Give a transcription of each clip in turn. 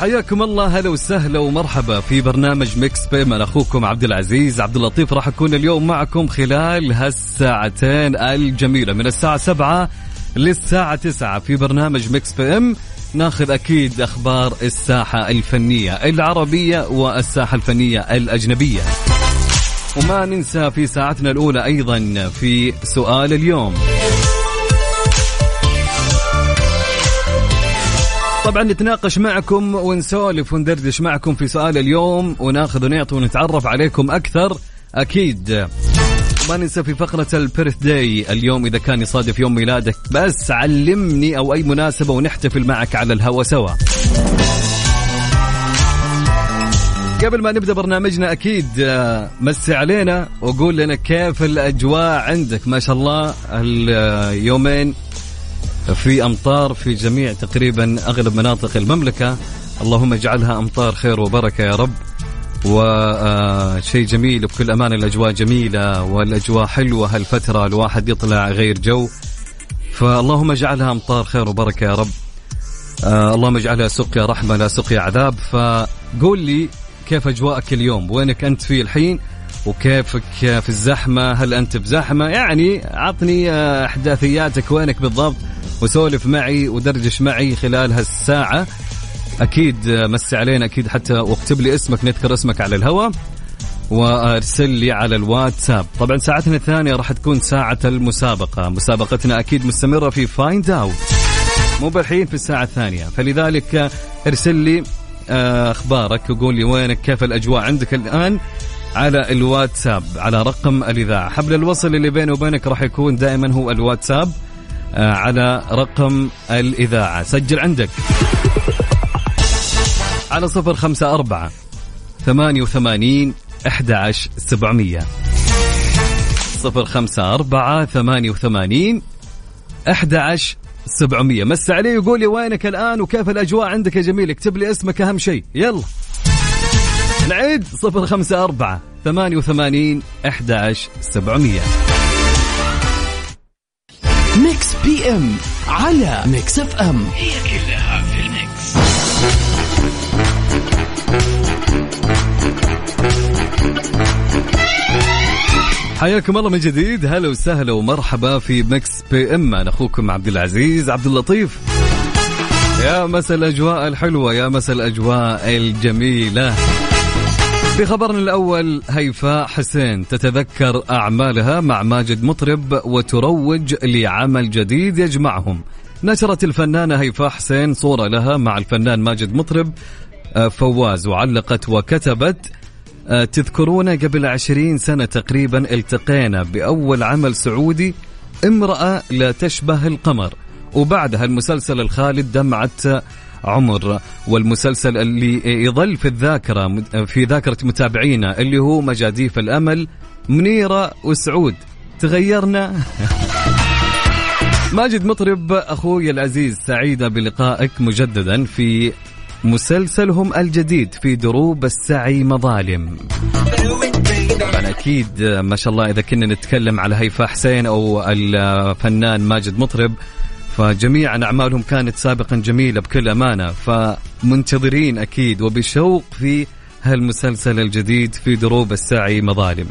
حياكم الله هلا وسهلا ومرحبا في برنامج Mix PM أخوكم عبد العزيز عبد اللطيف راح أكون اليوم معكم خلال هالساعتين الجميلة من الساعة 7 للساعة 9 في برنامج Mix PM ناخذ أكيد أخبار الساحة الفنية العربية والساحة الفنية الأجنبية. وما ننسى في ساعتنا الأولى أيضا في سؤال اليوم. طبعا نتناقش معكم ونسولف وندردش معكم في سؤال اليوم وناخذ ونعطي ونتعرف عليكم أكثر. أكيد. ما ننسى في فقرة البيرث داي اليوم إذا كان يصادف يوم ميلادك بس علمني أو أي مناسبة ونحتفل معك على الهوا سوا. قبل ما نبدأ برنامجنا أكيد مسي علينا وقول لنا كيف الأجواء عندك؟ ما شاء الله اليومين في أمطار في جميع تقريبا أغلب مناطق المملكة. اللهم اجعلها أمطار خير وبركة يا رب. وشيء جميل بكل امانه الأجواء جميلة والأجواء حلوة هالفترة الواحد يطلع غير جو. فاللهم اجعلها أمطار خير وبركة يا رب. آه اللهم اجعلها سقيا رحمة لا سقيا عذاب. فقول لي كيف أجواءك اليوم؟ وينك أنت فيه الحين؟ وكيفك في الزحمة؟ هل أنت بزحمة؟ يعني عطني آه، إحداثياتك. وينك بالضبط؟ وسولف معي ودردش معي خلال هالساعة. أكيد آه، مسي علينا أكيد حتى واكتب لي اسمك نذكر اسمك على الهواء وأرسل لي على الواتساب. طبعا ساعتنا الثانية راح تكون ساعة المسابقة. مسابقتنا أكيد مستمرة في Find Out مو بالحين في الساعة الثانية. فلذلك ارسل لي آه، أخبارك وقول لي وينك كيف الأجواء عندك الآن على الواتساب. على رقم الإذاعة. حبل الوصل اللي بيني وبينك راح يكون دائما هو الواتساب. آه، على رقم الإذاعة. سجل عندك. على صفر خمسة أربعة ثمانية وثمانين أحد عشر سبعمية. صفر خمسة أربعة ثمانية وثمانين أحد عشر سبعمية. مس علي يقول لي وينك الآن وكيف الأجواء عندك يا جميل؟ اكتب لي اسمك أهم شيء. يلا. نعيد صفر خمسة أربعة ثمانية وثمانين أحد عشر سبعمية. Mix PM على Mix FM. هي كلها في ال mix. حياكم الله من جديد. هلا وسهلا ومرحبا في Mix PM. أنا أخوكم عبد العزيز عبد اللطيف. يا مسا الأجواء الحلوة يا مسا الأجواء الجميلة. في خبرنا الأول هيفاء حسين تتذكر أعمالها مع ماجد مطرب وتروج لعمل جديد يجمعهم. نشرت الفنانة هيفاء حسين صورة لها مع الفنان ماجد مطرب آه، فواز وعلقت وكتبت آه، تذكرون قبل عشرين سنة تقريبا التقينا بأول عمل سعودي امرأة لا تشبه القمر. وبعدها المسلسل الخالد دمعة عمر والمسلسل اللي يظل في الذاكرة في ذاكرة متابعينا اللي هو مجاديف الأمل منيرة وسعود. تغيرنا. ماجد مطرب أخوي العزيز سعيدة بلقائك مجددا في مسلسلهم الجديد في دروب السعي مظالم. طبعا أكيد ما شاء الله إذا كنا نتكلم على هيفاء حسين أو الفنان ماجد مطرب فجميعا أعمالهم كانت سابقا جميلة بكل أمانة فمنتظرين أكيد وبشوق في هالمسلسل الجديد في دروب السعي مظالم.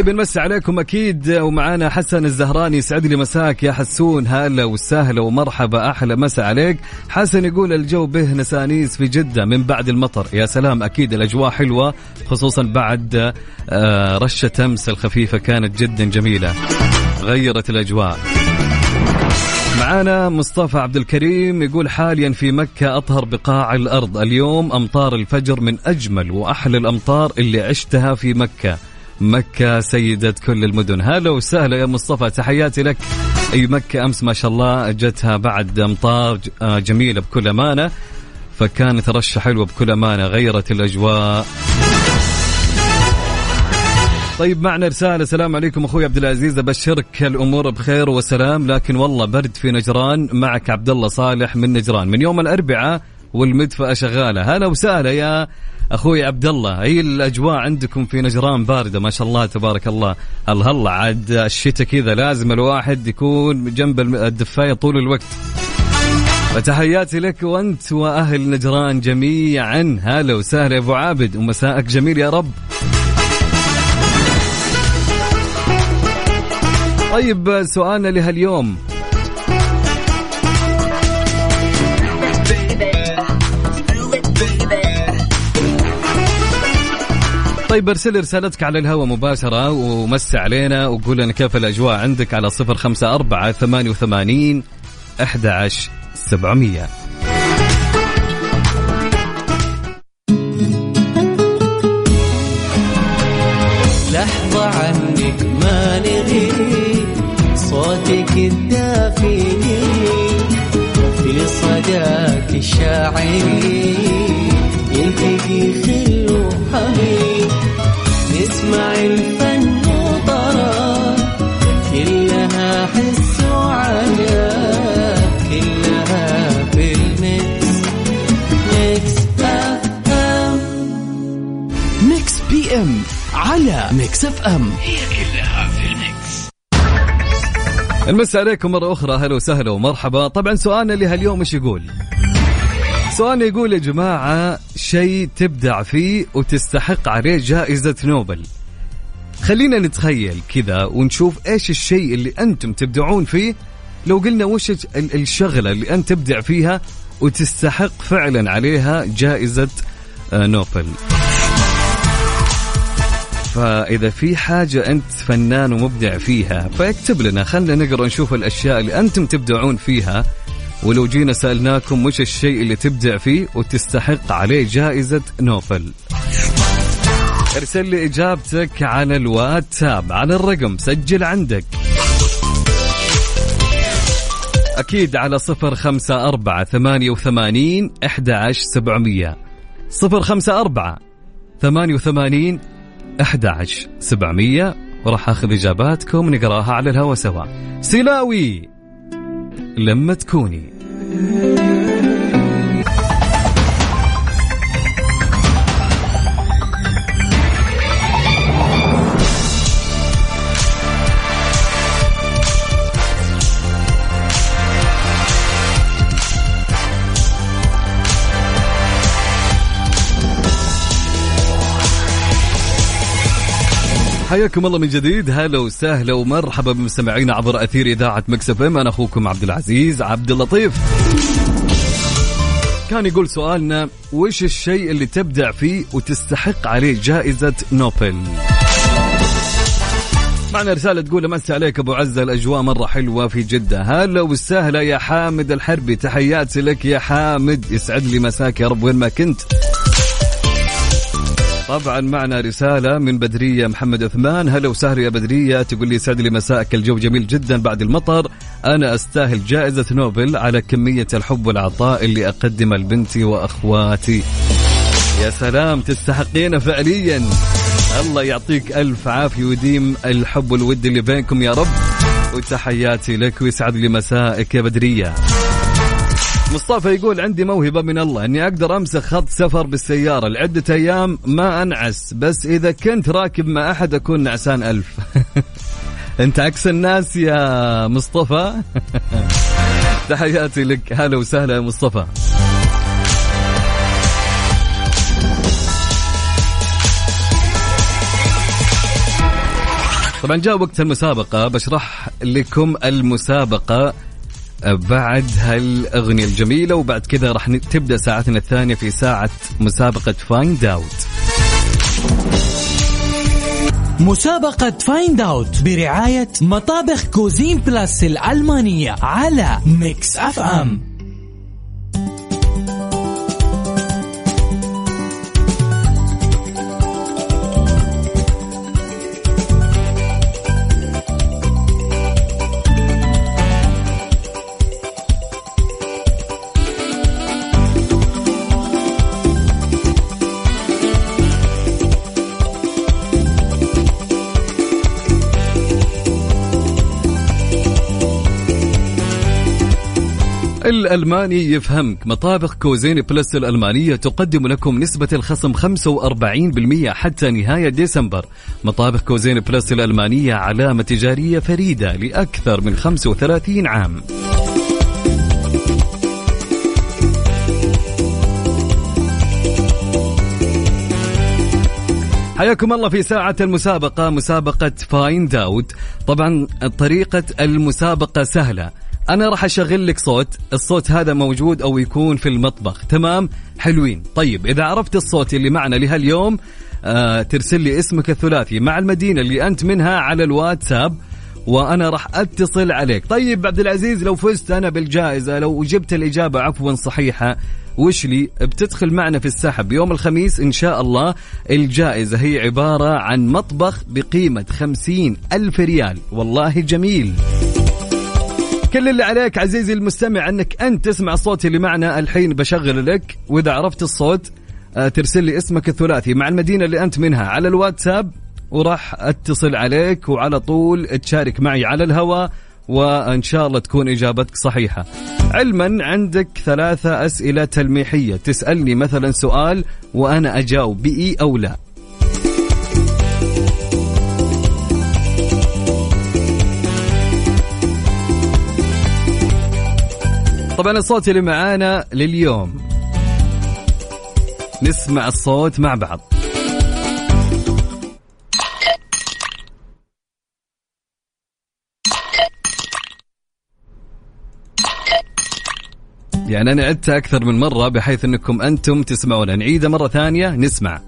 طيب نمسي عليكم أكيد. ومعانا حسن الزهراني يسعد لي مساك يا حسون. هلا وسهلا ومرحبا. أحلى مسا عليك. حسن يقول الجو به نسانيس في جدة من بعد المطر. يا سلام أكيد الأجواء حلوة خصوصا بعد آه، رشة أمس الخفيفة كانت جدا جميلة. غيرت الأجواء. معانا مصطفى عبد الكريم يقول حاليا في مكة أطهر بقاع الأرض. اليوم أمطار الفجر من أجمل وأحلى الأمطار اللي عشتها في مكة. مكة سيدة كل المدن. هلا وسهلا يا مصطفى تحياتي لك. أي مكة أمس ما شاء الله جتها بعد أمطار ج- آه، جميلة بكل أمانة فكانت رشة حلوة بكل أمانة غيرت الأجواء. طيب معنا رسالة. السلام عليكم أخوي عبد العزيز أبشرك الأمور بخير وسلام لكن والله برد في نجران معك عبد الله صالح من نجران. من يوم الأربعاء والمدفأة شغالة. هلا وسهلا يا أخوي عبد الله هي الأجواء عندكم في نجران باردة؟ ما شاء الله تبارك الله. الله الله عاد الشتاء كذا لازم الواحد يكون جنب الدفاية طول الوقت؟ فتحياتي لك وأنت وأهل نجران جميعا. هلا وسهلا يا أبو عابد ومساءك جميل يا رب. طيب سؤالنا لهاليوم. طيب ارسل رسالتك على الهواء مباشرة ومسي علينا وقول لنا كيف الأجواء عندك على صفر خمسة أربعة ثمانية وثمانين أحد عشر سبعمية. لحظة عنك ما نغيب صوتك الدافئ في صداك الشاعري يلتقي نسمع الفن كلها حس كلها في الميكس ميكس أم. ميكس بي إم على ميكس أف إم. هي كلها في الميكس. نمس عليكم مرة أخرى. هلا وسهلا ومرحبا. طبعا سؤالنا لهاليوم إيش يقول؟ سؤالنا يقول يا جماعة شيء تبدع فيه وتستحق عليه جائزة نوبل. خلينا نتخيل كذا ونشوف إيش الشيء اللي أنتم تبدعون فيه. لو قلنا وش ال- الشغلة اللي أنت تبدع فيها وتستحق فعلا عليها جائزة آه، نوبل. فإذا في حاجة أنت فنان ومبدع فيها فاكتب لنا. خلنا نقرأ نشوف الأشياء اللي أنتم تبدعون فيها. ولو جينا سألناكم وش الشيء اللي تبدع فيه وتستحق عليه جائزة نوبل. ارسل لي إجابتك على الواتساب على الرقم سجل عندك. أكيد على صفر خمسة أربعة ثمانية وثمانين أحد عشر سبعمية. صفر خمسة أربعة ثمانية وثمانين 11 700 وراح أخذ إجاباتكم نقراها على الهوا سوا. سلاوي لما تكوني. حياكم الله من جديد. هلا وسهلا ومرحبا بمستمعينا عبر أثير إذاعة مكسف إم. أنا أخوكم عبد العزيز عبد اللطيف. كان يقول سؤالنا وش الشيء اللي تبدع فيه وتستحق عليه جائزة نوبل؟ معنا رسالة تقول مسي عليك أبو عزة الأجواء مرة حلوة في جدة. هلا وسهلا يا حامد الحربي تحياتي لك يا حامد. يسعد لي مساك يا رب وين ما كنت. طبعا معنا رسالة من بدرية محمد عثمان. هلا وسهلا يا بدرية. تقول لي يسعد لي مساءك. الجو جميل جدا بعد المطر. أنا أستاهل جائزة نوبل على كمية الحب والعطاء اللي أقدمه لبنتي وأخواتي. يا سلام تستحقين فعليا. الله يعطيك ألف عافية ويديم الحب والود اللي بينكم يا رب. وتحياتي لك ويسعد لي مسائك يا بدرية. مصطفى يقول عندي موهبة من الله إني أقدر أمسك خط سفر بالسيارة لعدة أيام ما أنعس بس إذا كنت راكب مع أحد أكون نعسان ألف. أنت عكس الناس يا مصطفى. تحياتي لك هلا وسهلا يا مصطفى. طبعا جاء وقت المسابقة بشرح لكم المسابقة. بعد هالأغنية الجميلة وبعد كذا راح تبدأ ساعتنا الثانية في ساعة مسابقة Find Out مسابقة Find Out برعاية مطابخ Cuisine Plus الألمانية على Mix FM الألماني يفهمك. مطابخ Cuisine Plus الألمانية تقدم لكم نسبة الخصم 45% حتى نهاية ديسمبر. مطابخ Cuisine Plus الألمانية علامة تجارية فريدة لأكثر من 35 عام. حياكم الله في ساعة المسابقة مسابقة Find Out طبعا طريقة المسابقة سهلة. أنا راح أشغل لك صوت الصوت هذا موجود أو يكون في المطبخ تمام؟ حلوين. طيب إذا عرفت الصوت اللي معنا لهاليوم آه ترسل لي اسمك الثلاثي مع المدينة اللي أنت منها على الواتساب وأنا راح أتصل عليك. طيب عبد العزيز لو فزت أنا بالجائزة لو جبت الإجابة عفوا صحيحة وش لي؟ بتدخل معنا في السحب يوم الخميس إن شاء الله. الجائزة هي عبارة عن مطبخ بقيمة خمسين ألف ريال. والله جميل. كل اللي عليك عزيزي المستمع انك انت تسمع الصوت اللي معنا الحين بشغل لك وإذا عرفت الصوت آه، ترسل لي اسمك الثلاثي مع المدينة اللي أنت منها على الواتساب وراح اتصل عليك وعلى طول تشارك معي على الهواء وإن شاء الله تكون إجابتك صحيحة. علما عندك ثلاثة أسئلة تلميحية تسألني مثلا سؤال وأنا أجاوب بإي أو لا. طبعا الصوت اللي معانا لليوم. نسمع الصوت مع بعض. يعني أنا عدتها أكثر من مرة بحيث أنكم أنتم تسمعون نعيدها مرة ثانية. نسمع.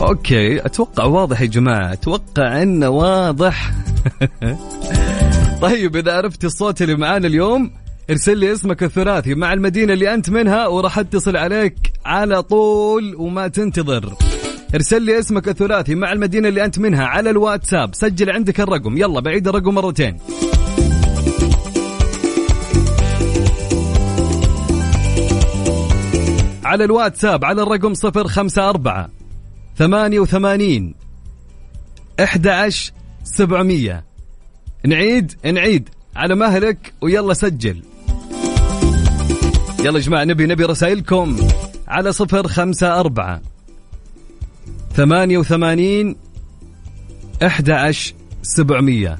أوكي أتوقع واضح يا جماعة. أتوقع أنه واضح. طيب إذا عرفت الصوت اللي معانا اليوم ارسل لي اسمك الثلاثي مع المدينة اللي أنت منها وراح أتصل عليك على طول وما تنتظر. ارسل لي اسمك الثلاثي مع المدينة اللي أنت منها على الواتساب. سجل عندك الرقم. يلا بعيد الرقم مرتين. على الواتساب على الرقم صفر خمسة أربعة ثمانية وثمانين أحد عشر سبعمية. نعيد نعيد. على مهلك ويلا سجل. يلا جماعة نبي نبي رسائلكم. على صفر خمسة أربعة. ثمانية وثمانين. أحد سبعمية.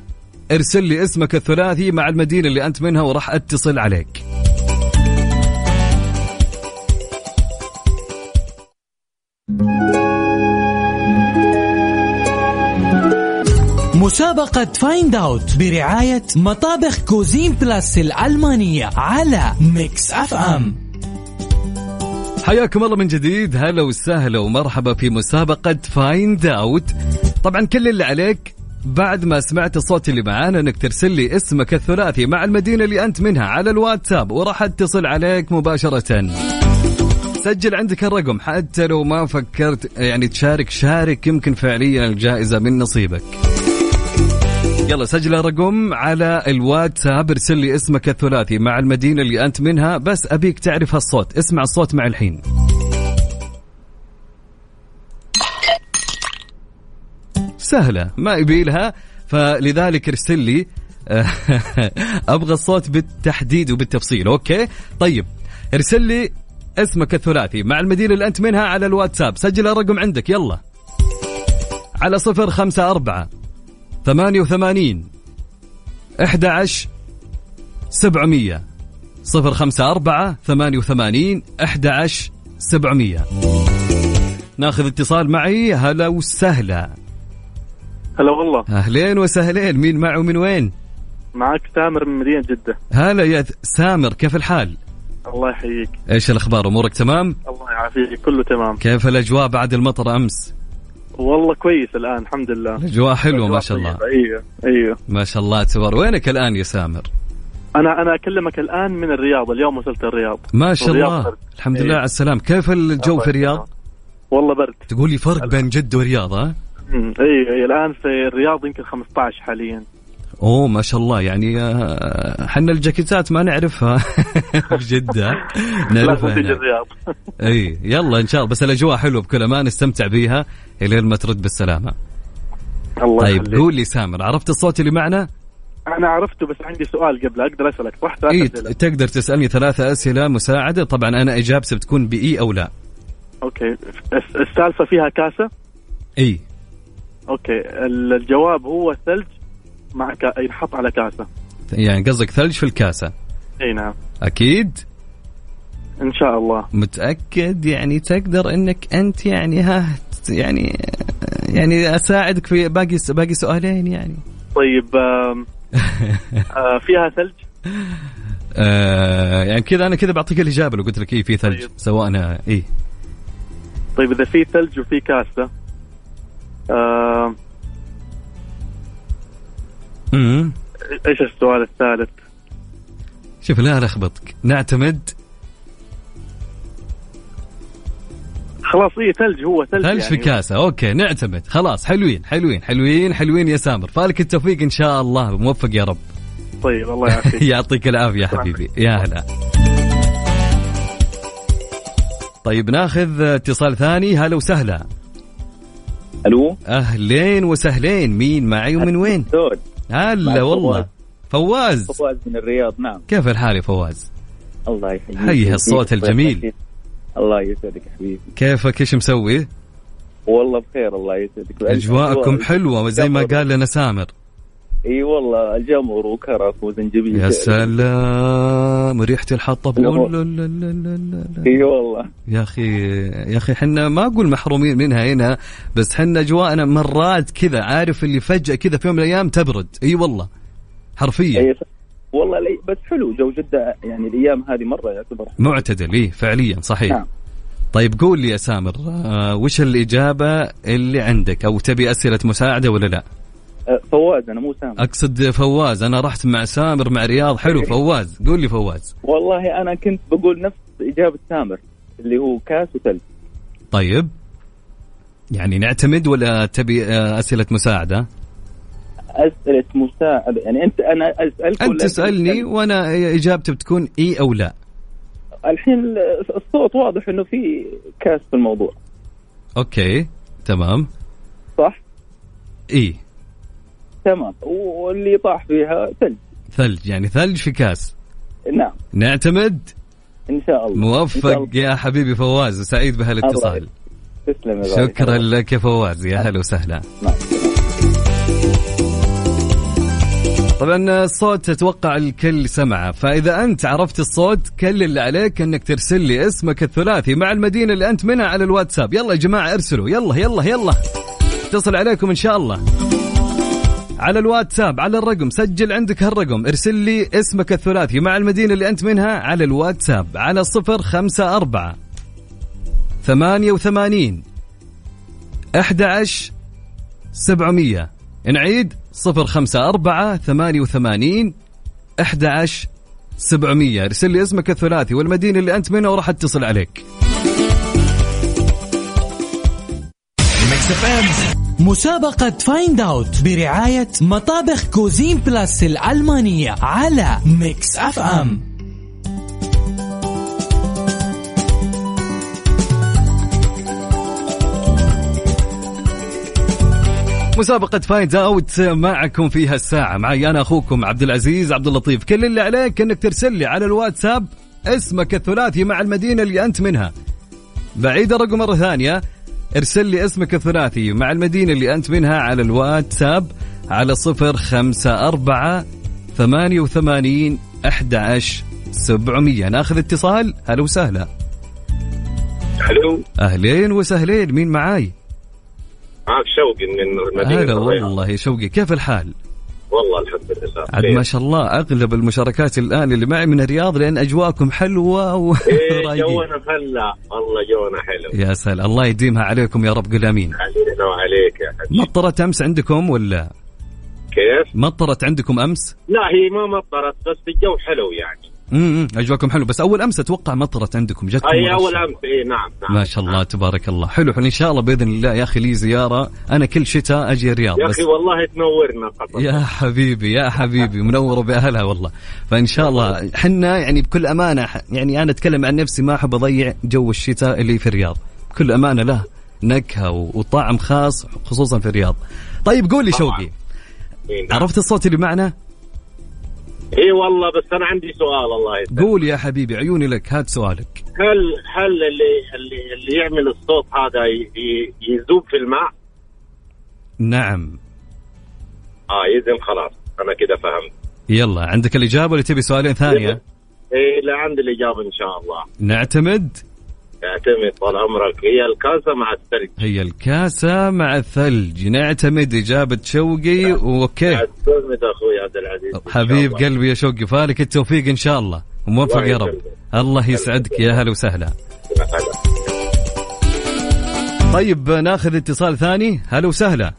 ارسل لي اسمك الثلاثي مع المدينة اللي أنت منها وراح أتصل عليك. مسابقة Find Out برعاية مطابخ Cuisine Plus الألمانية على Mix FM حياكم الله من جديد. هلا وسهلا ومرحبا في مسابقة Find Out طبعا كل اللي عليك بعد ما سمعت الصوت اللي معانا إنك ترسل لي اسمك الثلاثي مع المدينة اللي أنت منها على الواتساب وراح أتصل عليك مباشرة. سجل عندك الرقم حتى لو ما فكرت يعني تشارك شارك يمكن فعليا الجائزة من نصيبك. يلا سجل الرقم على الواتساب ارسل لي اسمك الثلاثي مع المدينة اللي أنت منها. بس أبيك تعرف هالصوت. اسمع الصوت مع الحين. سهلة ما يبي لها. فلذلك ارسل لي أبغى الصوت بالتحديد وبالتفصيل. أوكي؟ طيب ارسل لي اسمك الثلاثي مع المدينة اللي أنت منها على الواتساب. سجل الرقم عندك. يلا. على صفر خمسة أربعة ثمانية وثمانين إحدى عشر سبعمية. صفر خمسة أربعة ثمانية وثمانين إحدى عشر سبعمية. ناخذ اتصال معي. هلا وسهلا. هلا والله. أهلين وسهلين. مين معه من وين؟ معك تامر من مدينة جدة. هلا يا سامر كيف الحال؟ الله يحييك. إيش الأخبار؟ أمورك تمام؟ الله يعافيك كله تمام. كيف الأجواء بعد المطر أمس؟ والله كويس الآن الحمد لله. الأجواء حلوة ما شاء الله. أيوه أيوه ما شاء الله تبار وينك الآن يا سامر؟ أنا أنا أكلمك الآن من الرياض اليوم وصلت الرياض. ما شاء الله. برد. الحمد إيه. لله على السلام. كيف الجو في الرياض؟ والله برد. تقول لي فرق بين جدة والرياض ها؟ أيوه أيوة. الآن في الرياض يمكن 15 حاليا. أوه ما شاء الله. يعني آه، حنا الجاكيتات ما نعرفها. في جدة نعرفها الرياض إي يلا إن شاء الله. بس الأجواء حلوة بكل أمان. نستمتع بيها إلين ما ترد بالسلامة. الله طيب يخليك. قول لي سامر. عرفت الصوت اللي معنا؟ أنا عرفته بس عندي سؤال قبل. أقدر أسألك؟ صح ثلاث إيه أسئلة. تقدر تسألني ثلاثة أسئلة مساعدة. طبعا أنا إجابتي بتكون بإي أو لا. okay. الس- السالفة فيها كاسة؟ إي. okay. ال- الجواب هو ثلج مع كا... ينحط على كاسة. يعني قصدك ثلج في الكاسة. أي نعم. أكيد. إن شاء الله. متأكد يعني تقدر إنك أنت يعني ها يعني يعني أساعدك في باقي باقي سؤالين يعني. طيب آم، آه فيها ثلج؟ آه يعني كذا أنا كذا بعطيك الإجابة لو قلت لك إيه في ثلج طيب. سواء إيه. طيب إذا في ثلج وفي كاسة آم، امم إيش السؤال الثالث؟ شوف لا لخبطك نعتمد؟ خلاص إيه ثلج هو ثلج ثلج في يعني. كاسة. أوكي نعتمد. خلاص حلوين حلوين حلوين حلوين يا سامر. فالك التوفيق إن شاء الله. موفق يا رب. طيب الله يعافيك. يعطيك العافية يا حبيبي. يا هلا. طيب ناخذ اتصال ثاني. هلا وسهلا. ألو؟ أهلين وسهلين. مين معي ومن وين؟ دود هلا والله. فواز. فواز. من الرياض نعم. كيف الحال يا فواز؟ الله يحييك. حي الصوت الجميل. الله يسعدك حبيبي. كيفك؟ إيش مسوي؟ والله بخير الله يسعدك. أجواءكم حلوة زي ما قال لنا سامر. إي والله الجمر وكرك وزنجبيل يا سلام ريحه الحطب. إي والله. يا أخي يا أخي حنا ما أقول محرومين منها هنا بس حنا اجواءنا مرات كذا عارف اللي فجأة كذا في يوم من الأيام تبرد. إي والله حرفيا. أي والله لي بس حلو جو جدة يعني الأيام هذه مرة يعتبر. معتدل إي فعليا صحيح. نعم. طيب قول لي يا سامر آه وش الإجابة اللي عندك؟ أو تبي أسئلة مساعدة ولا لا؟ فواز أنا مو سامر. أقصد فواز أنا رحت مع سامر مع رياض حلو فواز قول لي فواز. والله أنا كنت بقول نفس إجابة سامر اللي هو كاس وثلج طيب. يعني نعتمد ولا تبي آه، أسئلة مساعدة؟ أسئلة مساعدة. يعني أنت أنا أسألك أنت تسألني؟ وأنا إجابتي بتكون إي أو لا. الحين الصوت واضح إنه في كاس في الموضوع. okay تمام. صح؟ إي. تمام. واللي طاح فيها ثلج. ثلج يعني ثلج في كاس. نعم. نعتمد؟ إن شاء الله. إن شاء موفق الله. يا حبيبي فواز وسعيد بهالاتصال. تسلم. شكرا لك يا فواز. يا هلا وسهلا. السلامة. طبعا الصوت أتوقع الكل سمعه فإذا أنت عرفت الصوت كل اللي عليك إنك ترسل لي اسمك الثلاثي مع المدينة اللي أنت منها على الواتساب. يلا يا جماعة ارسلوا. يلا يلا يلا. اتصل عليكم إن شاء الله. على الواتساب على الرقم سجل عندك هالرقم ارسل لي اسمك الثلاثي مع المدينة اللي أنت منها على الواتساب على صفر خمسة أربعة ثمانية وثمانين أحد سبعمية. نعيد صفر خمسة أربعة ثمانية وثمانين أحد سبعمية. ارسل لي اسمك الثلاثي والمدينة اللي أنت منها وراح أتصل عليك. مسابقة Find Out برعاية مطابخ Cuisine Plus الألمانية على Mix FM مسابقة Find Out معكم في هالساعة. معي أنا أخوكم عبد العزيز عبد اللطيف. كل اللي عليك إنك ترسل لي على الواتساب اسمك الثلاثي مع المدينة اللي أنت منها. بعيد الرقم مرة ثانية. ارسل لي اسمك الثلاثي مع المدينة اللي أنت منها على الواتساب على صفر خمسة أربعة ثمانية وثمانين أحد عشر سبعمية. ناخذ اتصال. هلا وسهلا. أهلين وسهلين. مين معاي؟ معك شوقي من المدينة. هلا. والله شوقي. كيف الحال؟ والله الحمد لله. عاد ما شاء الله أغلب المشاركات الآن اللي معي من الرياض لأن أجواءكم حلوة إيه ورايقين جونا هلا والله جونا حلو. يا سلام. الله يديمها عليكم يا رب قل آمين. علينا وعليك يا حبيبي. مطرت أمس عندكم ولا؟ كيف؟ مطرت عندكم أمس؟ لا هي ما مطرت بس الجو حلو يعني. امم أجواءكم حلو. بس أول أمس أتوقع مطرت عندكم جتكم أي. أول أمس إي نعم نعم. ما شاء الله تبارك الله. حلو حلو. إن شاء الله بإذن الله يا أخي لي زيارة. أنا كل شتاء أجي الرياض يا أخي والله تنورنا قطر يا حبيبي يا حبيبي. منورة بأهلها والله. فإن شاء الله حنا يعني بكل أمانة يعني أنا أتكلم عن نفسي ما أحب أضيع جو الشتاء اللي في الرياض. بكل أمانة له نكهة وطعم خاص خصوصا في الرياض. طيب قول لي. شوقي نعم. عرفت الصوت اللي معنا؟ إي والله بس أنا عندي سؤال الله يسلمك. قول يا حبيبي عيوني لك هات سؤالك. هل هل اللي اللي اللي يعمل الصوت هذا يذوب في الماء؟ نعم. آه يذم خلاص أنا كده فهمت. يلا عندك الإجابة ولا تبي سؤالين ثانية؟ إيه لا عندي الإجابة إن شاء الله. نعتمد. اعتمد طال عمرك. هي الكاسة مع الثلج. هي الكاسة مع الثلج. نعتمد إجابة شوقي. وأوكي اعتمد أخوي عبد العزيز. حبيب. قلبي يا شوقي فالك التوفيق إن شاء الله. وموفق الله يا رب. الله يسعدك يا هلا وسهلا. هلا. طيب ناخذ اتصال ثاني. هلا وسهلا.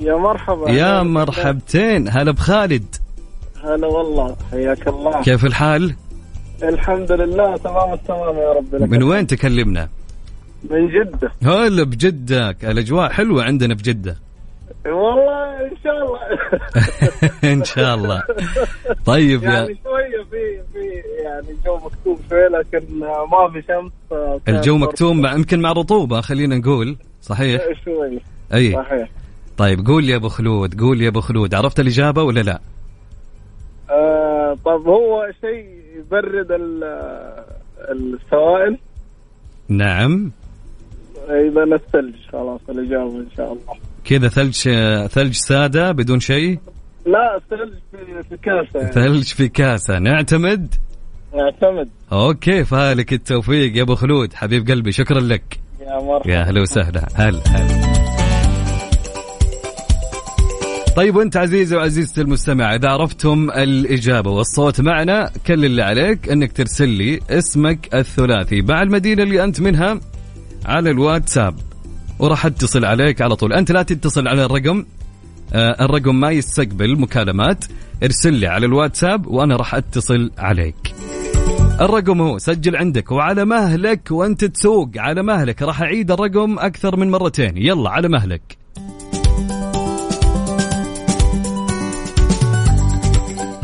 يا مرحبا. يا مرحبتين. هلا بخالد. هلا والله. حياك الله. كيف الحال؟ الحمد لله تمام التمام يا رب لك. من وين تكلمنا؟ من جدة. هلا بجدة الأجواء حلوة عندنا بجدة والله إن شاء الله. إن شاء الله. طيب يا يعني شوية في في يعني جو مكتوب شوية لكن ما في شمس الجو مكتوم مع يمكن مع رطوبة خلينا نقول. صحيح؟ شوي. أي. صحيح. طيب قول يا أبو خلود قول يا أبو خلود. عرفت الإجابة ولا لا؟ آه طب هو شيء يبرد ال- السوائل؟ نعم. إذا الثلج خلاص الإجابة إن شاء الله. كذا ثلج ثلج سادة بدون شيء؟ لا الثلج في, كاسة يعني. ثلج في كاسة. نعتمد؟ اعتمد أوكي فالك التوفيق يا أبو خلود. حبيب قلبي شكرا لك. يا مرحبا. يا هلا وسهلا. هلا هلا. طيب وانت عزيزي وعزيزتي المستمع إذا عرفتم الإجابة والصوت معنا كل اللي عليك إنك ترسل لي اسمك الثلاثي. مع المدينة اللي أنت منها على الواتساب. وراح اتصل عليك على طول. أنت لا تتصل على الرقم. آه الرقم ما يستقبل مكالمات. ارسل لي على الواتساب وأنا راح اتصل عليك. الرقم هو سجل عندك. وعلى مهلك وأنت تسوق. على مهلك راح أعيد الرقم أكثر من مرتين. يلا على مهلك.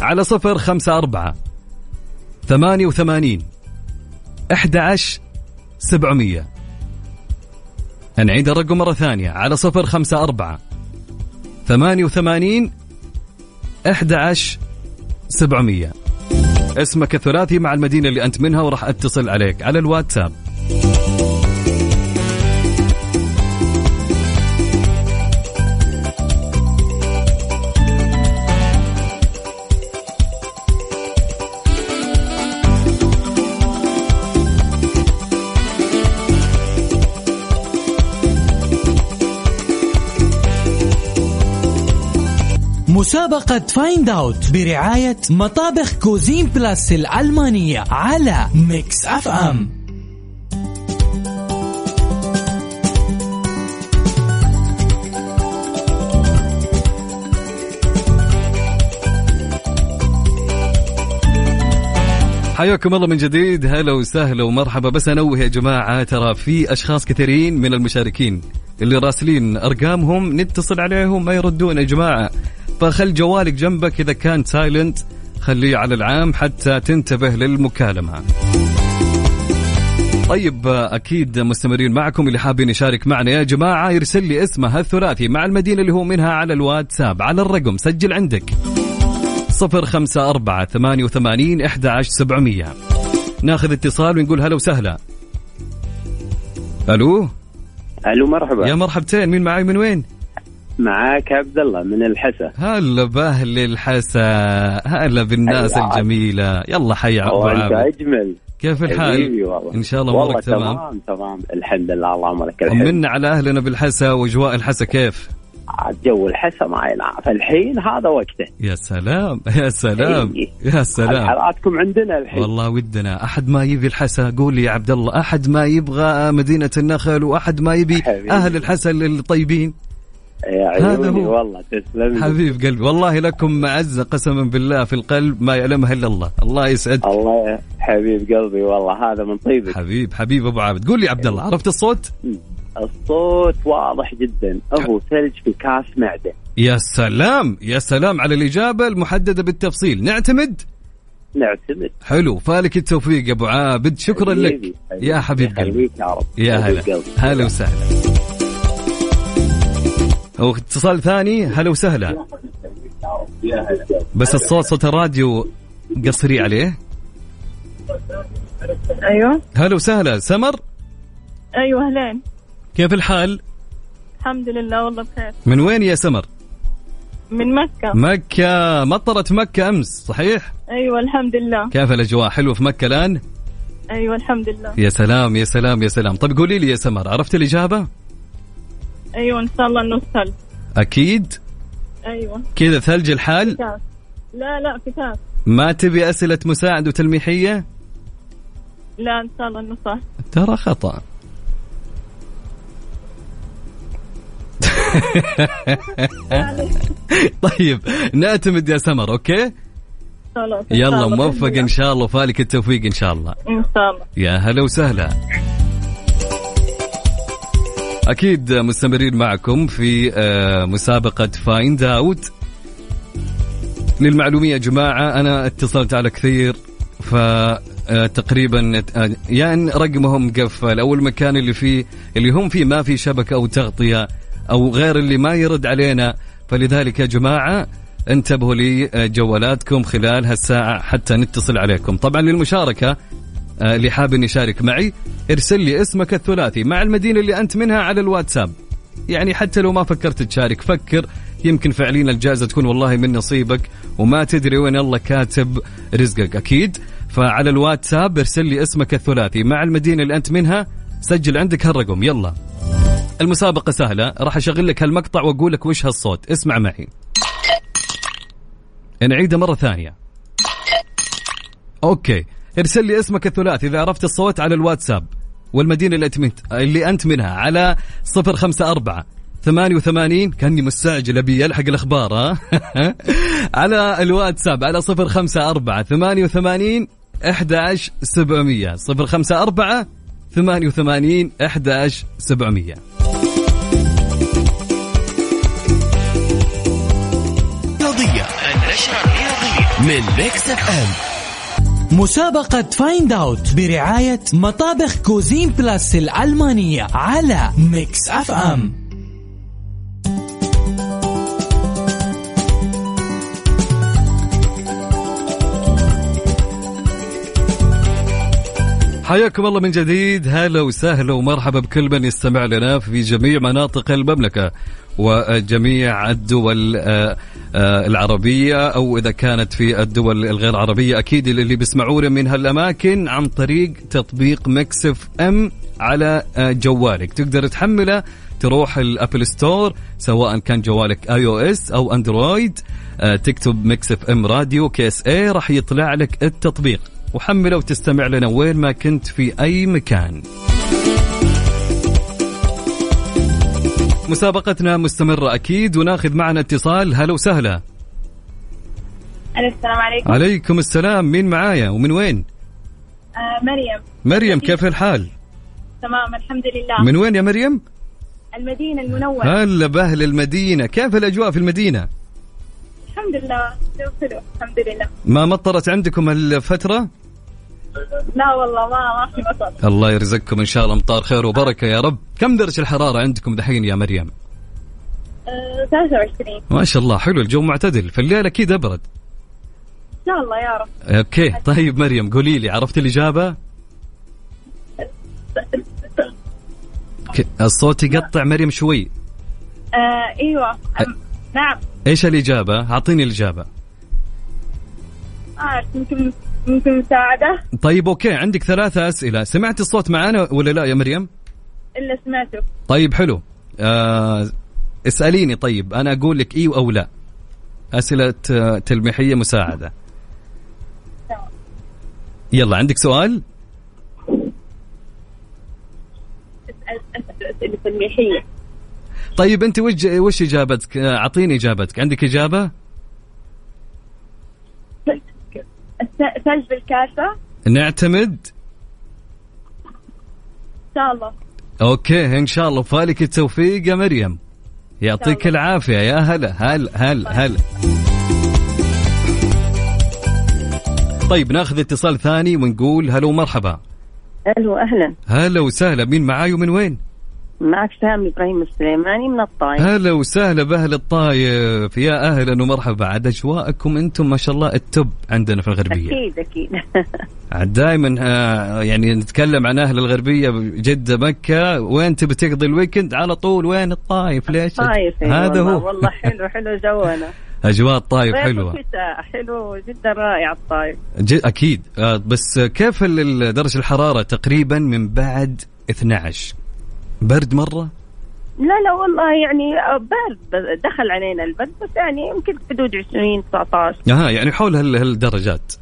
على صفر خمسة أربعة ثمانية وثمانين أحد عشر سبعمية. نعيد الرقم مرة ثانية على صفر خمسة أربعة ثمانية وثمانين أحد عشر سبعمية. اسمك الثلاثي مع المدينة اللي أنت منها وراح أتصل عليك على الواتساب. مسابقة Find Out برعاية مطابخ Cuisine Plus الألمانية على Mix FM حياكم الله من جديد. هلا وسهلا ومرحبا. بس أنوه يا جماعة ترى في أشخاص كثيرين من المشاركين اللي راسلين أرقامهم نتصل عليهم ما يردون. يا جماعة فخل جوالك جنبك إذا كان سايلنت خليه على العام حتى تنتبه للمكالمة. طيب أكيد مستمرين معكم. اللي حابين يشارك معنا يا جماعة يرسل لي اسمه الثلاثي مع المدينة اللي هو منها على الواتساب على الرقم سجل عندك. صفر خمسة أربعة ثمانية وثمانين إحدى عشر سبعمية. ناخذ اتصال ونقول هلا وسهلا. ألو؟ ألو مرحبا. يا مرحبتين مين معاي من وين؟ معاك عبد الله من الحسا. هلا بأهل الحسا هلا بالناس. الجميلة. يلا حي أنت عابد أجمل. كيف الحال؟ إن شاء الله والله أمورك تمام؟ تمام تمام. الحمد لله اللهم لك الحمد طمنا على أهلنا بالحسا وأجواء الحسا كيف؟ جو الحسا ما ينعرف. الحين هذا وقته. يا سلام يا سلام إيه. يا سلام. حلقاتكم عندنا الحين. والله ودنا. أحد ما يبي الحسا؟ قول لي يا عبد الله. أحد ما يبغى مدينة النخل وأحد ما يبي. أهل الحسا الطيبين. يا هذا هو. والله تسلم. حبيب قلبي والله لكم معزة قسما بالله في القلب ما يعلمها إلا الله. الله يسعدك الله حبيب قلبي والله هذا من طيبك. حبيب حبيب أبو عابد. قول لي يا عبد الله عرفت الصوت؟ الصوت واضح جدا. هو ثلج في كاس معدن يا سلام يا سلام على الإجابة المحددة بالتفصيل. نعتمد؟ نعتمد. حلو فالك التوفيق يا أبو عابد. شكرا لك. حبيبي، حبيبي. يا حبيب قلبي. يا رب. يا هلا. هلا وسهلا. هو اتصال ثاني. هلا وسهلا. بس الصوت صوت الراديو قصري عليه. أيوه. هلا وسهلا. سمر؟ أيوه أهلين. كيف الحال؟ الحمد لله والله بخير. من وين يا سمر؟ من مكة. مكة. مطرت مكة أمس صحيح؟ أيوه الحمد لله. كيف الأجواء؟ حلوة في مكة الآن؟ أيوه الحمد لله. يا سلام يا سلام يا سلام. طيب قولي لي يا سمر عرفت الإجابة؟ أيوه إن شاء الله انه ثلج. أكيد؟ أيوه. كذا ثلج الحال؟ كتاب. لا لا كتاب. ما تبي أسئلة مساعد وتلميحية؟ لا إن شاء الله انه صح ترى خطأ. طيب نعتمد يا سمر okay؟ خلاص يلا موفق إن شاء الله وفالك التوفيق إن شاء الله. إن شاء الله. يا هلا وسهلا. أكيد مستمرين معكم في آه، مسابقة Find Out للمعلومية يا جماعة أنا اتصلت على كثير ف آه، تقريبا آه، يعني رقمهم مقفل أو المكان اللي فيه اللي هم فيه ما في شبكة أو تغطية أو غير اللي ما يرد علينا. فلذلك يا جماعة انتبهوا لجوالاتكم خلال هالساعة حتى نتصل عليكم. طبعا للمشاركة آه، اللي حاب اني يشارك معي ارسل لي اسمك الثلاثي مع المدينة اللي أنت منها على الواتساب. يعني حتى لو ما فكرت تشارك فكر. يمكن فعليا الجائزة تكون والله من نصيبك وما تدري وين الله كاتب رزقك أكيد. فعلى الواتساب ارسل لي اسمك الثلاثي مع المدينة اللي أنت منها. سجل عندك هالرقم يلا. المسابقة سهلة راح أشغل لك هالمقطع وأقول لك وش هالصوت. اسمع معي. نعيده مرة ثانية. أوكي. ارسل لي اسمك الثلاثي إذا عرفت الصوت على الواتساب والمدينة اللي انت اللي أنت منها على 054 88 كأني مستعجل أبي الحق الأخبار ها؟ على الواتساب على 054 88 11 700 054 88 11 700 رياضية النشرة الرياضية من Mix FM. مسابقة Find Out برعاية مطابخ Cuisine Plus الألمانية على Mix FM حياكم الله من جديد. هلا وسهلا ومرحبا بكل من يستمع لنا في جميع مناطق المملكة. وجميع الدول آه، آه، العربية أو إذا كانت في الدول الغير عربية أكيد اللي بيسمعونا من هالأماكن عن طريق تطبيق Mix FM على آه، جوالك. تقدر تحمله تروح ال App Store سواء كان جوالك iOS أو Android تكتب Mix FM Radio KSA راح يطلع لك التطبيق. وحمله وتستمع لنا وين ما كنت في أي مكان. مسابقتنا مستمرة أكيد وناخذ معنا اتصال. هلا وسهلا. السلام عليكم. عليكم السلام. مين معايا؟ ومن وين؟ آه مريم. مريم كيف الحال؟ تمام الحمد لله. من وين يا مريم؟ المدينة المنورة. هلا بأهل المدينة. كيف الأجواء في المدينة؟ الحمد لله. الحمد لله. ما مطرت عندكم الفترة؟ لا والله ما ما في مطر الله يرزقكم إن شاء الله أمطار خير وبركة يا رب. كم درجة الحرارة عندكم دحين يا مريم؟ آه 23 ما شاء الله حلو الجو معتدل في الليل أكيد أبرد. ان شاء الله يا رب. أوكي طيب مريم قولي لي عرفت الإجابة؟ ك- الصوت يقطع مريم شوي. آه إيوه. أم- نعم. إيش الإجابة؟ أعطيني الإجابة. عارف ممكن ممكن مساعدة؟ طيب أوكي. عندك ثلاثة أسئلة. سمعت الصوت معانا ولا لا يا مريم؟ إلا سمعته. طيب حلو. آه اسأليني. طيب أنا أقول لك إيه أو لا. أسئلة آه، تلميحية مساعدة. يلا عندك سؤال؟ اسال أسأل أسئلة تلميحية. طيب أنت وش وش إجابتك؟ آه، أعطيني إجابتك. عندك إجابة؟ ثلج بالكاسة نعتمد؟ إن شاء الله. أوكي إن شاء الله. فالك التوفيق يا مريم. يعطيك الله. العافية. يا هلا هلا هلا هلا. طيب ناخذ اتصال ثاني ونقول هلا ومرحبا ألو أهلا. هلا وسهلا. مين معاي ومن وين؟ معك سامي إبراهيم السليماني من الطايف هلا وسهلا بأهل الطايف يا أهلا ومرحبا. عاد أجواءكم أنتم ما شاء الله ال top عندنا في الغربية. أكيد أكيد. عاد دائما يعني نتكلم عن أهل الغربية جدة مكة. وين تبي تقضي ال weekend؟ على طول وين الطايف ليش؟ الطايف هذا هو. والله حلو حلو جونا. أجواء الطايف صيف حلوة. حلو جدا رائع الطايف أكيد. آه، بس كيف درجة الحرارة تقريبا من بعد 12 برد مرة؟ لا لا والله يعني برد دخل علينا البرد بس يعني يمكن حدود 20 19 أها يعني حول هال- هالدرجات.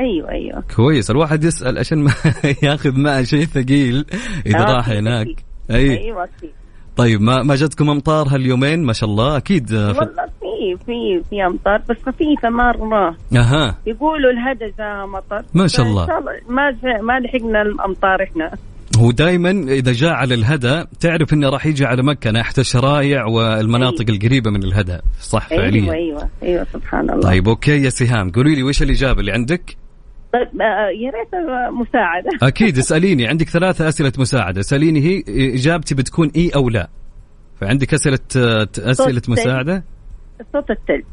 أيوه أيوه. كويس الواحد يسأل عشان ما ياخذ معه شيء ثقيل إذا آه، راح أكيد، هناك. أكيد. أي. أيوه أكيد. طيب ما ما جتكم أمطار هاليومين؟ ما شاء الله أكيد آه، في- والله في في في أمطار بس خفيفه مره أها. يقولوا الهدى جاء مطر. ما شاء الله. ما ما لحقنا الأمطار إحنا. هو دائما إذا جاء على الهدى تعرف إنه راح يجي على مكة ناحية الشرايع والمناطق القريبة من الهدى. صح فعليا. أيوه. أيوه سبحان الله. طيب أوكي يا سهام قولي لي وش الاجابه اللي عندك؟ طيب آه، يا ريت آه، مساعدة. أكيد اسأليني. عندك ثلاثة أسئلة مساعدة. اسأليني هي إجابتي بتكون إي أو لا. فعندك أسئلة أسئلة صوت مساعدة؟ صوت الثلج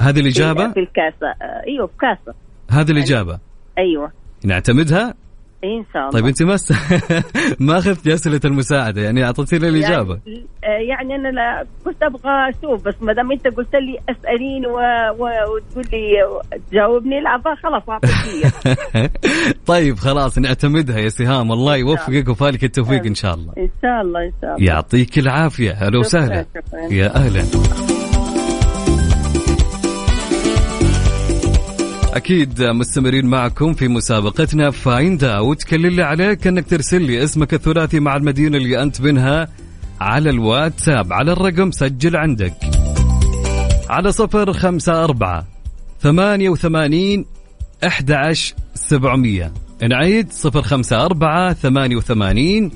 هذه الإجابة؟ في الكاسة. آه، أيوه في كاسة. هذه الإجابة. أيوه. نعتمدها؟ إن شاء الله. طيب أنت ما س... ما اخذت اسئله المساعدة يعني اعطيتيني الاجابه يعني, آه، يعني أنا لا كنت أبغى أشوف بس ما دام أنت قلت لي اساليني و... و... وتقول لي تجاوبني لا خلاص أعطيك طيب خلاص نعتمدها يا سهام. الله. يوفقك وفالك التوفيق إن شاء الله. إن شاء الله إن شاء الله. يعطيك العافية. هلا وسهلا. يا أهلا. أكيد مستمرين معكم في مسابقتنا. Find Out كل اللي عليك إنك ترسل لي اسمك الثلاثي مع المدينة اللي أنت منها على الواتساب. على الرقم سجل عندك. على صفر خمسة أربعة ثمانية وثمانين أحد عشر سبعمية. نعيد صفر خمسة أربعة ثمانية وثمانين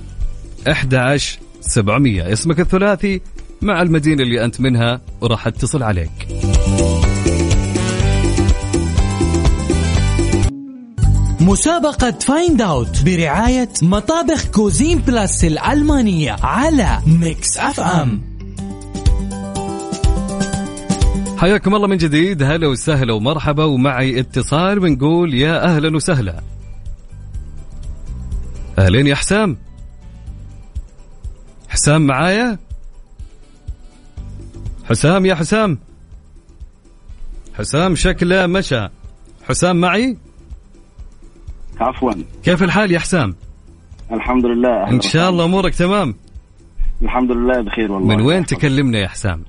أحد عشر سبعمية. اسمك الثلاثي مع المدينة اللي أنت منها وراح أتصل عليك. مسابقة Find Out برعاية مطابخ Cuisine Plus الألمانية على Mix FM حياكم الله من جديد. هلا وسهلا ومرحبا. ومعي اتصال بنقول يا أهلا وسهلا. أهلين يا حسام؟ حسام معايا؟ حسام يا حسام؟ حسام شكله مشى. حسام معي؟ عفوا. كيف الحال يا حسام؟ الحمد لله إن شاء الله أمورك تمام؟ الحمد لله بخير والله. من وين تكلمنا يا حسام؟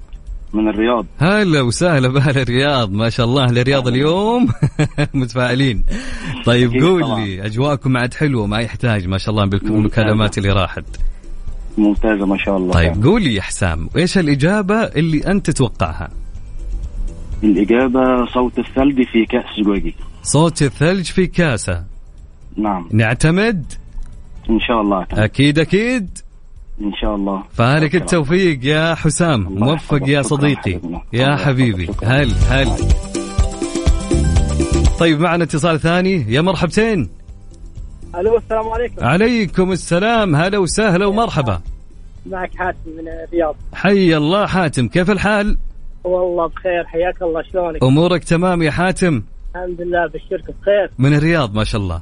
من الرياض. هلا وسهلا باهل الرياض ما شاء الله أهل الرياض اليوم متفائلين. طيب قول. لي أجواءكم عاد حلوة ما يحتاج ما شاء الله بالمكالمات اللي راحت. ممتازة ما شاء الله. طيب قول لي يا حسام إيش الإجابة اللي أنت تتوقعها؟ الإجابة صوت الثلج في كأس زجاجي صوت الثلج في كاسة. نعم. نعتمد؟ إن شاء الله تعالى. أكيد أكيد. إن شاء الله. فالك التوفيق يا حسام. موفق يا صديقي. يا حبيبي. هل هل؟ طيب معنا اتصال ثاني. يا مرحبتين. ألو السلام عليكم. عليكم السلام. هلا وسهلا ومرحبا. معك حاتم من الرياض. حي الله حاتم. كيف الحال؟ والله بخير. حياك الله شلونك؟ أمورك تمام يا حاتم؟ الحمد لله بالشركة بخير. من الرياض ما شاء الله.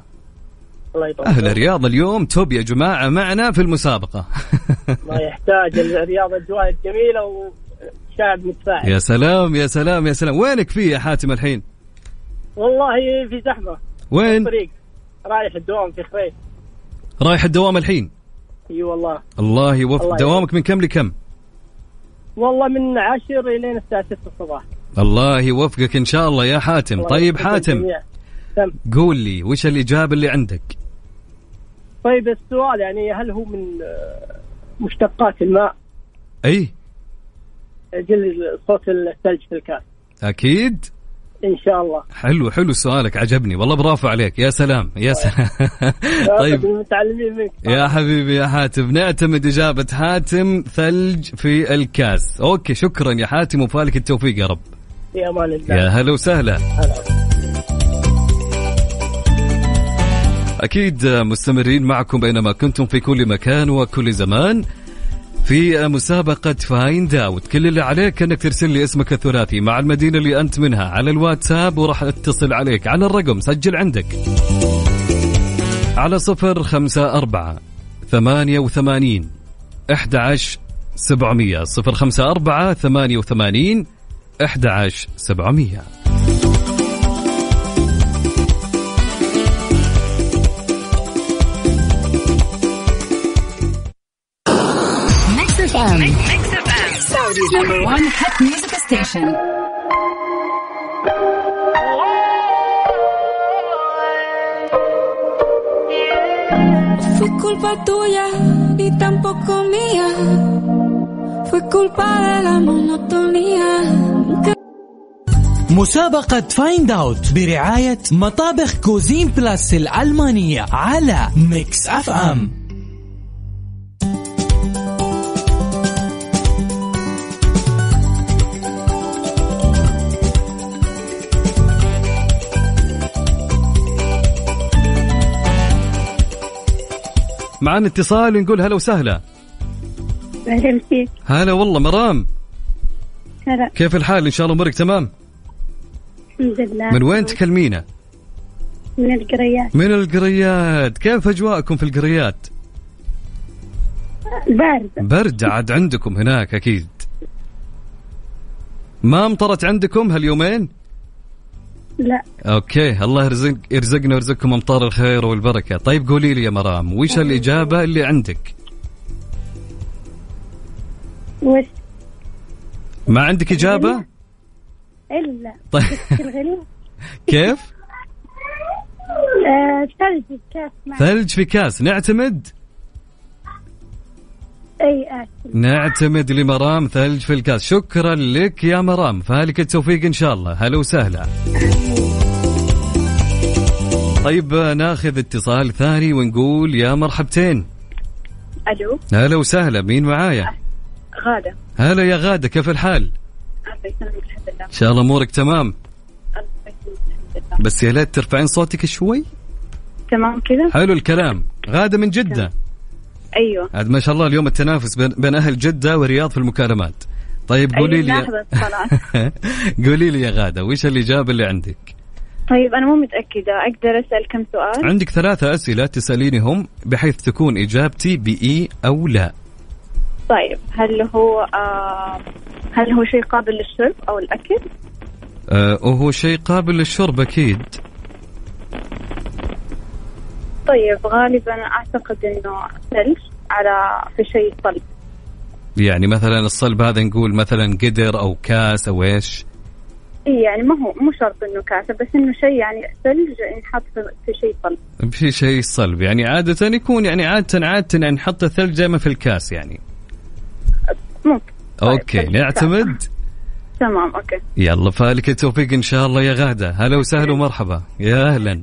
الله يطول أهل الرياض اليوم. توب يا جماعة معنا في المسابقة. ما يحتاج. الرياض اجواء جميلة وشعب متفاعل يا سلام يا سلام يا سلام. وينك فيه يا حاتم الحين؟ والله في زحمة. وين؟ الطريق. رايح الدوام في خريف رايح الدوام الحين؟ إي والله. الله يوفق. دوامك من كم لكم؟ والله من عشر الين الساعة 6 الصباح. الله يوفقك إن شاء الله يا حاتم. الله طيب حاتم الجميع. قول لي وش الإجابة اللي عندك؟ طيب السؤال يعني هل هو من مشتقات الماء؟ أي. جل صوت الثلج في الكاس أكيد. إن شاء الله. حلو حلو سؤالك عجبني. والله برافو عليك. يا سلام يا سلام. طيب. طيب المتعلمين منك. يا حبيبي يا حاتم. نعتمد إجابة حاتم ثلج في الكاس. okay شكرا يا حاتم وفالك التوفيق يا رب. في أمان الله. يا هلا وسهلا. هلا. أكيد مستمرين معكم بينما كنتم في كل مكان وكل زمان. في مسابقة Find Out. كل اللي عليك إنك ترسل لي اسمك الثلاثي مع المدينة اللي أنت منها على الواتساب وراح أتصل عليك على الرقم سجل عندك. على صفر خمسة أربعة ثمانية وثمانين أحد عشر سبعمية. صفر خمسة أربعة ثمانية وثمانين أحد عشر سبعمية. مسابقة Find Out برعاية مطابخ Cuisine Plus الألمانية على Mix FM. معنا اتصال ونقول هلا وسهلا. أهلا فيك. هلا والله مرام. هلا. كيف الحال؟ إن شاء الله أمورك تمام؟ الحمد لله. من وين تكلمينا؟ من القريات. من القريات. كيف أجواءكم في القريات؟ بارد برد عاد عندكم هناك أكيد. ما أمطرت عندكم هاليومين؟ لا. أوكي. الله يرزق يرزقنا ويرزقكم أمطار الخير والبركة. طيب قولي لي يا مرام وش الإجابة اللي عندك؟ وش؟ ما عندك إجابة؟ إلا. طيب. الغريب كيف؟ آه، ثلج كاس معي ثلج في كاس. نعتمد؟ أي اسف نعتمد لمرام ثلج في الكاس. شكرا لك يا مرام. فالك التوفيق إن شاء الله. هلا وسهلا. طيب ناخذ اتصال ثاني ونقول يا مرحبتين. ألو. هلا وسهلا. مين معايا؟ غادة. هلا يا غادة. كيف الحال؟ إن شاء الله أمورك تمام. بس يا ليت ترفعين صوتك شوي. تمام كذا حلو الكلام. غادة من جدة. أيوه. عاد ما شاء الله اليوم التنافس بين, بين أهل جدة والرياض في المكالمات. طيب قولي أيوة لي لاحظت خلاص. قولي لي يا غادة وش الإجابة اللي عندك؟ طيب أنا مو متأكدة أقدر أسأل كم سؤال؟ عندك ثلاثة أسئلة تسألينهم بحيث تكون إجابتي بإي أو لا. طيب هل هو آه هل هو شيء قابل للشرب أو الأكل؟ أه وهو شيء قابل للشرب أكيد. طيب غالبا أعتقد إنه ثلج على في شيء صلب. يعني مثلا الصلب هذا نقول مثلا قدر أو كاس أو إيش؟ إي يعني ما هو مو شرط إنه كاسه بس إنه شيء يعني ثلج ينحط في- شيء صلب. في شيء صلب يعني عادة يكون يعني عادة عادة يعني نحط الثلج دائما في الكاس يعني. ممكن. okay طيب، نعتمد؟ تمام okay. يلا فالك التوفيق إن شاء الله يا غادة. هلا وسهلا ومرحبا. يا أهلا.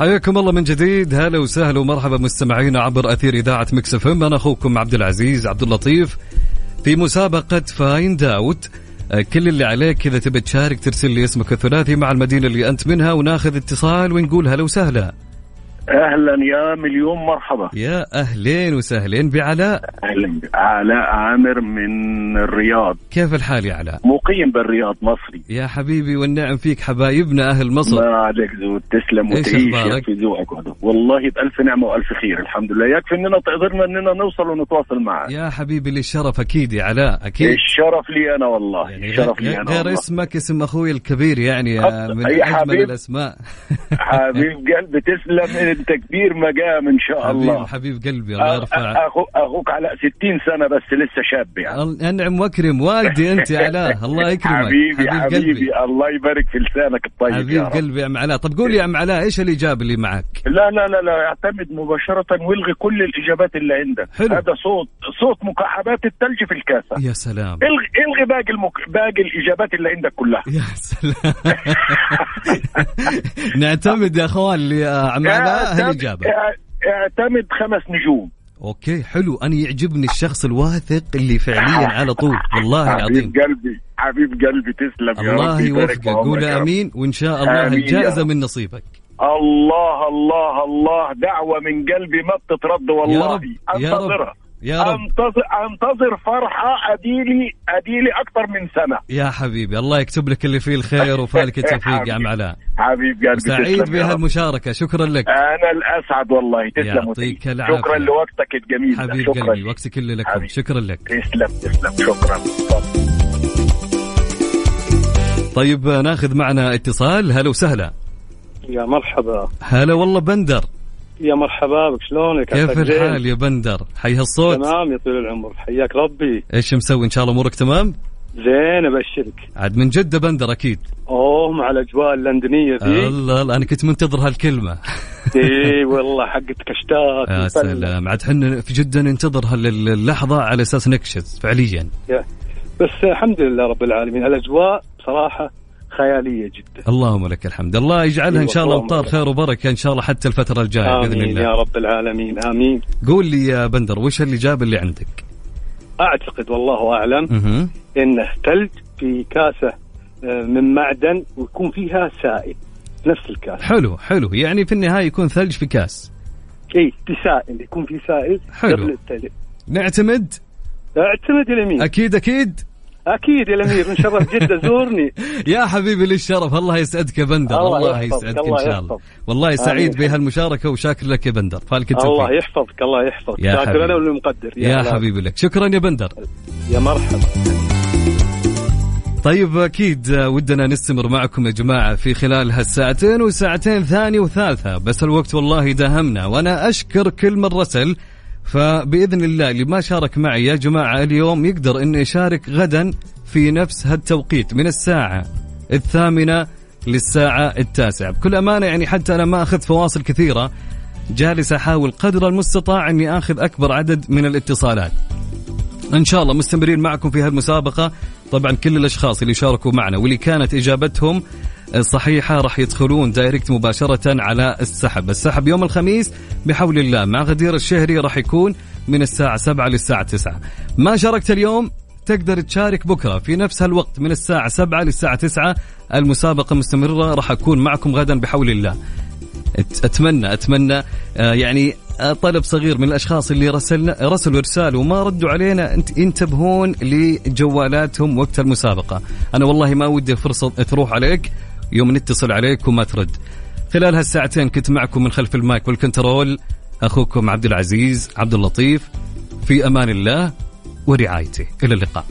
حياكم الله من جديد. هلا وسهلا ومرحبا مستمعينا عبر أثير إذاعة Mix FM. أنا أخوكم عبد العزيز عبد اللطيف. في مسابقة Find Out آه، كل اللي عليك إذا تبي تشارك ترسل لي اسمك الثلاثي مع المدينة اللي أنت منها وناخذ اتصال ونقول هلا وسهلا. أهلا يا مليون مرحبا. يا أهلين وسهلين بعلاء. أهلا علاء عامر من الرياض. كيف الحال يا علاء؟ مقيم بالرياض مصري. يا حبيبي والنعم فيك حبايبنا أهل مصر. ما عليك زود تسلم وتعيش؟ يكفي ذوقك. والله بألف نعمة وألف خير الحمد لله. يكفي إننا قدرنا إننا نوصل ونتواصل معك. يا حبيبي لي الشرف أكيد يا علاء أكيد. الشرف لي أنا والله الشرف لي أنا غير والله. اسمك اسم أخوي الكبير يعني من أجمل حبيب. الأسماء. حبيب قلبي تسلم. انت كبير مقام إن شاء حبيب الله. حبيب قلبي الله يرفع أخو أخوك على 60 سنة بس لسه شاب يعني. انعم وأكرم والدي أنت يا علاء الله يكرمك. حبيبي حبيب حبيبي قلبي الله يبارك في لسانك الطيب حبيب يا رب. قلبي يا أم علاء. طب قول لي يا أم علاء إيش الاجابه اللي معك؟ لا لا لا لا اعتمد مباشرة والغي كل الإجابات اللي عندك. حلو. هذا صوت صوت مكعبات الثلج في الكاسة. يا سلام. الغي الغي باقي المك... باقي الإجابات اللي عندك كلها. يا سلام. نعتمد يا أخوان لعم علاء. إعتمد- هالاجابه إعتمد خمس نجوم. أوكي حلو. أنا يعجبني الشخص الواثق اللي فعليا على طول. والله العظيم. حبيب قلبي حبيب قلبي تسلم يا الله يوفقك. قول. آمين وإن شاء الله الجائزة. من نصيبك. الله الله الله. دعوة من قلبي ما بتترد والله. يا رب، يا رب، يا رب. انتظر أنتظر فرحة اديلي أديلي أكثر من سنة. يا حبيبي الله يكتب لك اللي فيه الخير وفالك التوفيق يا عم علاء. حبيب قلبي سعيد. بهالمشاركه شكرا لك. أنا الأسعد والله تسلم يعطيك وتسلم. العافية. شكرا لوقتك الجميل. حبيب شكرا. قلبي وقتك اللي لكم شكرا لك. تسلم تسلم. شكرا. طيب ناخذ معنا اتصال. هلا وسهلا. يا مرحبا. هلا والله بندر. يا مرحبا بك شلونك؟ كيف؟ الحال يا بندر؟ حي هالصوت تمام يا طويل العمر. حياك ربي. إيش مسوي؟ إن شاء الله أمورك تمام؟ زين أبشرك. عاد من جده بندر أكيد. أوه مع الأجواء اللندنية ذي الله الله أنا كنت منتظر هالكلمة. إي والله حقتك اشتاق يا. سلام. عاد حنا في جدة ننتظر هاللحظة على أساس نكشف فعليا. يا. بس الحمد لله رب العالمين. الأجواء بصراحة خيالية جدا. اللهم لك الحمد. الله يجعلها إن شاء الله امطار. خير وبركة إن شاء الله حتى الفترة الجاية بإذن الله. يا رب العالمين آمين. قول لي يا بندر وش الاجابه اللي عندك؟ أعتقد والله أعلم أها إنه ثلج في كاسة آه، من معدن ويكون فيها سائل نفس الكاسه حلو حلو. يعني في النهاية يكون ثلج في كاس. إي تسائل يكون في سائل حلو. قبل نعتمد؟ اعتمد اليمين. أكيد أكيد. أكيد يا الأمير من شرف جده زورني. يا حبيبي لي الشرف الله يسعدك يا بندر الله الله, يسعدك الله ان شاء الله. والله سعيد. بهالمشاركة وشاكر لك يا بندر. فالك التوفيق الله يحفظك الله يحفظك. يا شاكر. أنا والمقدر. يا هلا. حبيبي لك. شكرا يا بندر. يا مرحبا. طيب أكيد ودنا نستمر معكم يا جماعة في خلال هالساعتين وساعتين ثانية وثالثة. بس الوقت والله داهمنا وأنا أشكر كل من رسل فبإذن الله اللي ما شارك معي يا جماعة اليوم يقدر انه يشارك غدا في نفس هالتوقيت من الساعة الثامنة للساعة التاسعة. بكل أمانة يعني حتى أنا ما اخذت فواصل كثيرة جالس أحاول قدر المستطاع إني آخذ أكبر عدد من الاتصالات. إن شاء الله مستمرين معكم في هالمسابقة. طبعا كل الأشخاص اللي شاركوا معنا واللي كانت إجابتهم صحيحة راح يدخلون دايركت مباشرة على السحب. السحب يوم الخميس بحول الله. مع غدير الشهري راح يكون من الساعة 7 للساعة 9 ما شاركت اليوم؟ تقدر تشارك بكرة في نفس هالوقت من الساعة 7 للساعة 9 المسابقة مستمرة راح أكون معكم غدا بحول الله. أت- اتمنى أتمنى آه، يعني آه، طلب صغير من الأشخاص اللي رسلنا رسلوا رسالة وما ردوا علينا. ينتبهون لجوالاتهم وقت المسابقة. أنا والله ما ودي الفرصه تروح عليك. يوم نتصل عليك وما ترد. خلال هالساعتين كنت معكم من خلف المايك والكنترول أخوكم عبد العزيز عبد اللطيف في أمان الله ورعايته. إلى اللقاء.